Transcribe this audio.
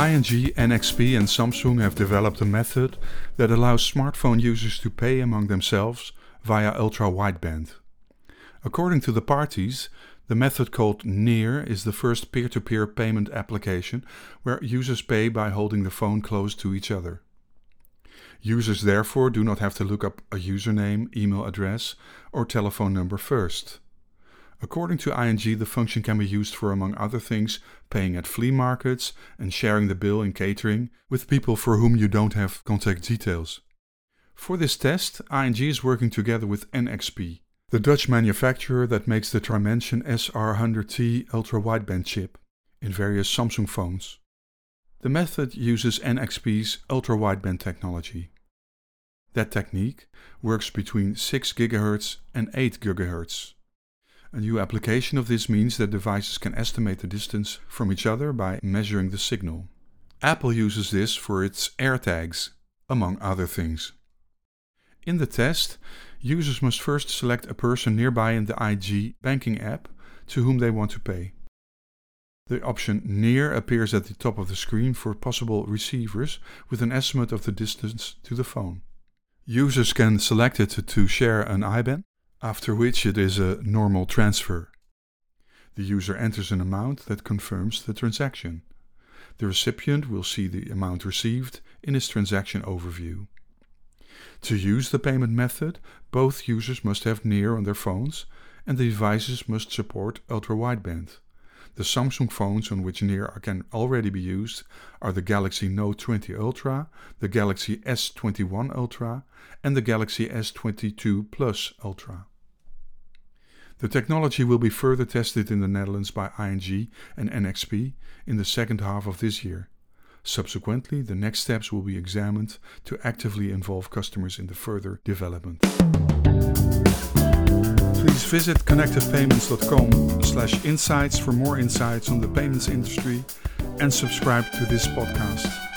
ING, NXP, and Samsung have developed a method that allows smartphone users to pay among themselves via ultra wideband. According to the parties, the method called Near is the first peer to peer payment application where users pay by holding the phone close to each other. Users therefore do not have to look up a username, email address, or telephone number first. According to ING, the function can be used for, among other things, paying at flea markets and sharing the bill in catering with people for whom you don't have contact details. For this test, ING is working together with NXP, the Dutch manufacturer that makes the Trimension SR100T ultra-wideband chip in various Samsung phones. The method uses NXP's ultra-wideband technology. That technique works between 6 GHz and 8 GHz. A new application of this means that devices can estimate the distance from each other by measuring the signal. Apple uses this for its AirTags, among other things. In the test, users must first select a person nearby in the ING banking app to whom they want to pay. The option Near appears at the top of the screen for possible receivers with an estimate of the distance to the phone. Users can select it to share an IBAN, after which it is a normal transfer. The user enters an amount that confirms the transaction. The recipient will see the amount received in his transaction overview. To use the payment method, both users must have Near on their phones and the devices must support ultra-wideband. The Samsung phones on which Near can already be used are the Galaxy Note 20 Ultra, the Galaxy S21 Ultra, and the Galaxy S22 Plus Ultra. The technology will be further tested in the Netherlands by ING and NXP in the second half of this year. Subsequently, the next steps will be examined to actively involve customers in the further development. Please visit connectivepayments.com slash insights for more insights on the payments industry and subscribe to this podcast.